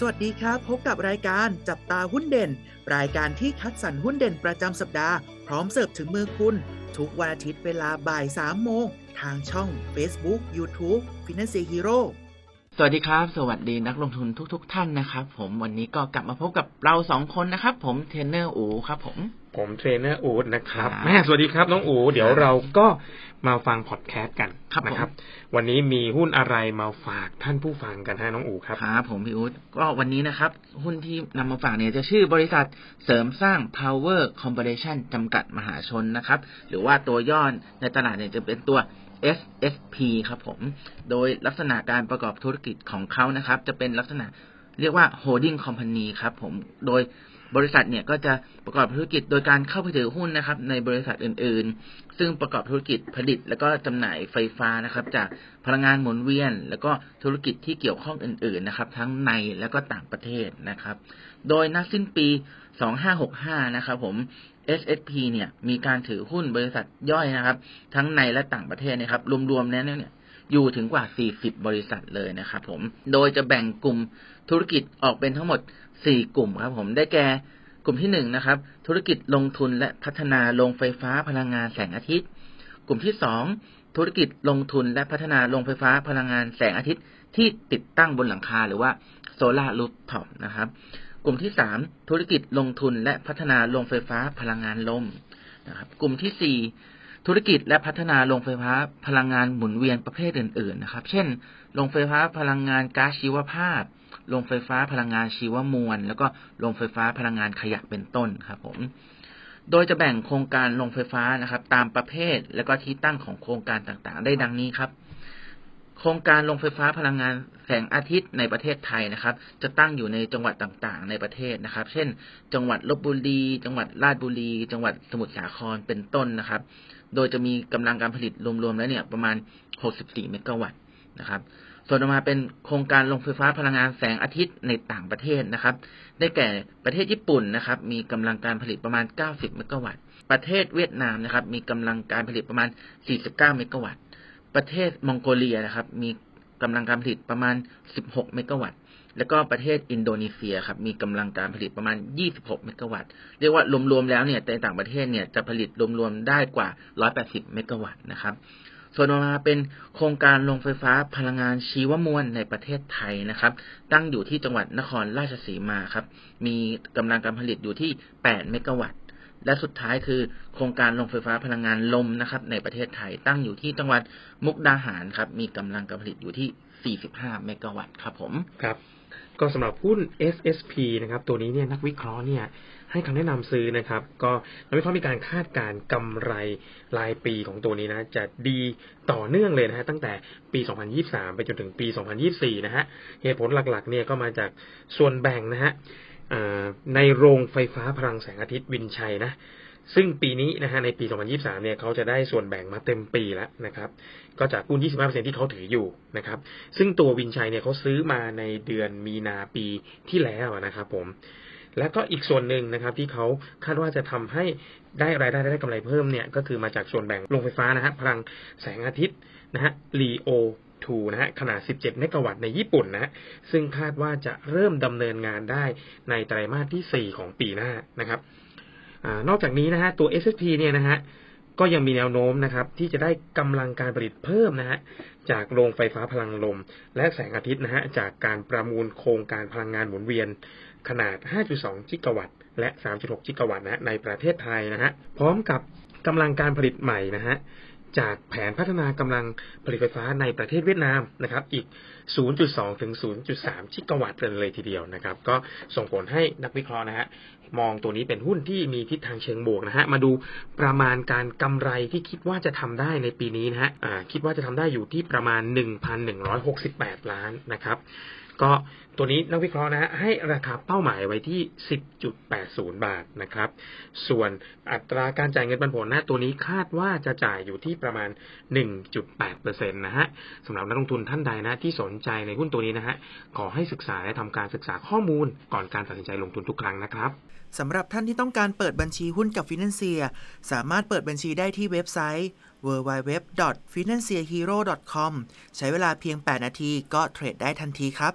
สวัสดีครับ พบกับรายการจับตาหุ้นเด่น รายการที่คัดสรรหุ้นเด่นประจำสัปดาห์ พร้อมเสิร์ฟถึงมือคุณ ทุกวันอาทิตย์เวลาบ่าย3โมง ทางช่อง Facebook YouTube Finance Hero สวัสดีครับ สวัสดีนักลงทุนทุกๆท่านนะครับ ผมวันนี้ก็กลับมาพบกับเราสองคนนะครับ ผมเทรนเนอร์อูครับ ผม ผมเทรนเนอร์อูดนะครับครับแม่สวัสดีครับน้องอูเดี๋ยวเราก็มาฟังพอดแคสต์กันครับนะครับผมวันนี้มีหุ้นอะไรมาฝากท่านผู้ฟังกันฮะน้องอูครับครับผมพี่อุ๊ดก็วันนี้นะครับ หุ้นที่นำมาฝากเนี่ยจะชื่อบริษัทเสริมสร้าง Power Corporation จำกัดมหาชนนะครับ หรือว่าตัวย่อในตลาดเนี่ยจะเป็นตัว SSP ครับผม โดยลักษณะการประกอบธุรกิจของเขานะครับ จะเป็นลักษณะเรียกว่า holding company ครับผม โดย บริษัทเนี่ยก็จะประกอบธุรกิจโดยการเข้าไปถือหุ้นนะครับ ในบริษัทอื่นๆ ซึ่งประกอบธุรกิจผลิต แล้วก็จำหน่ายไฟฟ้านะครับ จากพลังงานหมุนเวียน แล้วก็ธุรกิจที่เกี่ยวข้องอื่นๆนะครับ ทั้งในและก็ต่างประเทศนะครับ โดยนัดสิ้นปี 2565 นะครับผม SSP เนี่ยมีการถือหุ้นบริษัทย่อยนะครับ ทั้งในและต่างประเทศนะครับรวมๆแล้วเนี่ย อยู่ถึงกว่า 40 บริษัทเลยนะครับผม โดยจะแบ่งกลุ่มธุรกิจออกเป็นทั้งหมด 4 กลุ่มครับผม ได้แก่กลุ่มที่1นะครับ ธุรกิจลงทุนและพัฒนาโรงไฟฟ้าพลังงานแสงอาทิตย์ กลุ่มที่ 2 ธุรกิจลงทุนและพัฒนาโรงไฟฟ้าพลังงานแสงอาทิตย์ที่ติดตั้งบนหลังคาหรือว่าโซลาร์รูฟท็อปนะครับ กลุ่มที่ 3 ธุรกิจลงทุนและพัฒนาโรงไฟฟ้าพลังงานลมนะครับ กลุ่มที่ 4 ธุรกิจและพัฒนาโรงไฟฟ้าพลังงานหมุนเวียนประเภทอื่น ๆ นะครับ เช่น โรงไฟฟ้าพลังงานก๊าซชีวภาพ โรงไฟฟ้าพลังงานชีวมวล แล้วก็โรงไฟฟ้าพลังงานขยะเป็นต้นครับผม โดยจะแบ่งโครงการโรงไฟฟ้านะครับ ตามประเภทและก็ที่ตั้งของโครงการต่างๆ ได้ดังนี้ครับ โครงการโรงไฟฟ้าพลังงานแสงอาทิตย์ในประเทศไทยนะครับ จะตั้งอยู่ในจังหวัดต่างๆ ในประเทศนะครับ เช่น จังหวัดลบบุรี จังหวัดราชบุรี จังหวัดสมุทรสาครเป็นต้นนะครับ โดยจะมีกำลังการผลิตรวมๆแล้วเนี่ยประมาณ 64 เมกะวัตต์นะครับ ส่วนต่อมาเป็นโครงการโรงไฟฟ้าพลังงานแสงอาทิตย์ในต่างประเทศนะครับ ได้แก่ประเทศญี่ปุ่นนะครับ มีกำลังการผลิตประมาณ 90 เมกะวัตต์ ประเทศเวียดนามนะครับ มีกำลังการผลิตประมาณ 49 เมกะวัตต์ ประเทศมองโกเลียนะครับ มีกำลังการผลิตประมาณ 16 เมกะวัตต์ แล้วก็ประเทศอินโดนีเซียครับ มีกำลังการผลิตประมาณ 26 เมกะวัตต์ เรียกว่ารวมๆแล้วเนี่ยในต่างประเทศเนี่ยจะผลิตรวมๆได้กว่า 180 เมกะวัตต์นะครับส่วนมาเป็นโครงการโรงไฟฟ้าพลังงานชีวมวลในประเทศไทยนะครับ ตั้งอยู่ที่จังหวัดนครราชสีมาครับ มีกำลังการผลิตอยู่ที่ 8 เมกะวัตต์ และสุดท้ายคือโครงการโรงไฟฟ้าพลังงานลมนะครับ ในประเทศไทยตั้งอยู่ที่จังหวัดมุกดาหารครับ มีกำลังการผลิตอยู่ที่ 45 เมกะวัตต์ครับผมครับก็สำหรับหุ้น SSP นะครับ ตัวนี้เนี่ยนักวิเคราะห์เนี่ยให้คำแนะนำซื้อนะครับ ก็นักวิเคราะห์มีการคาดการกำไรรายปีของตัวนี้นะ จะดีต่อเนื่องเลยนะฮะตั้งแต่ปี 2023 ไปจนถึงปี 2024 นะฮะเหตุผลหลักๆเนี่ยก็มาจากส่วนแบ่งนะฮะ ในโรงไฟฟ้าพลังแสงอาทิตย์วินชัยนะ ซึ่งปีนี้นะฮะในปี 2023 เนี่ยเขาจะได้ส่วนแบ่งมาเต็มปีแล้วนะครับ ก็จากหุ้น25%ที่เขาถืออยู่นะครับ ซึ่งตัววินชัยเนี่ยเขาซื้อมาในเดือนมีนาปีที่แล้วนะครับผมแล้วก็อีกส่วนหนึ่งนะครับที่เขาคาดว่าจะทำให้ได้รายได้ได้กำไรเพิ่มเนี่ยก็คือมาจากส่วนแบ่งโรงไฟฟ้านะฮะพลังแสงอาทิตย์นะฮะ Leo 2นะฮะขนาด 17 เมกะวัตต์ในญี่ปุ่นนะฮะซึ่งคาดว่าจะเริ่มดำเนินงานได้ในไตรมาสที่ 4 ของปีหน้านะครับอนอกจากนี้นะฮะตัว SSP เนี่ยนะฮะก็ยังมีแนวโน้มนะครับที่จะได้กำลังการผลิตเพิ่มนะฮะจากโรงไฟฟ้าพลังลม และแสงอาทิตย์นะฮะจากการประมูลโครงการพลังงานหมุนเวียน ขนาด 5.2จิกะวัตต์ และ 3.6จิกะวัตต์นะฮะในประเทศไทยนะฮะพร้อมกับกำลังการผลิตใหม่นะฮะ จากแผนพัฒนากำลังผลิตไฟฟ้าในประเทศเวียดนามนะครับ อีก 0.2 ถึง 0.3จิกะวัตต์เลยทีเดียวนะครับ ก็ส่งผลให้นักวิเคราะห์นะฮะมองตัวนี้เป็นหุ้นที่มีทิศทางเชิงบวกนะฮะ มาดูประมาณการกำไรที่คิดว่าจะทำได้ในปีนี้นะฮะคิดว่าจะทำได้อยู่ที่ประมาณ 1,168 ล้านนะครับ ก็ตัวนี้นักวิเคราะห์นะฮะให้ราคาเป้าหมายไว้ที่ 10.80 บาทนะครับ ส่วนอัตราการจ่ายเงินปันผลนะตัวนี้คาดว่าจะจ่ายอยู่ที่ประมาณ 1.8%นะฮะสำหรับนักลงทุนท่านใดนะที่สนใจในหุ้นตัวนี้นะฮะขอให้ศึกษาและทำการศึกษาข้อมูลก่อนการตัดสินใจลงทุนทุกครั้งนะครับสำหรับท่านที่ต้องการเปิดบัญชีหุ้นกับ Financier สามารถเปิดบัญชีได้ที่เว็บไซต์ www.financierhero.com ใช้เวลาเพียง 8 นาทีก็เทรดได้ทันทีครับ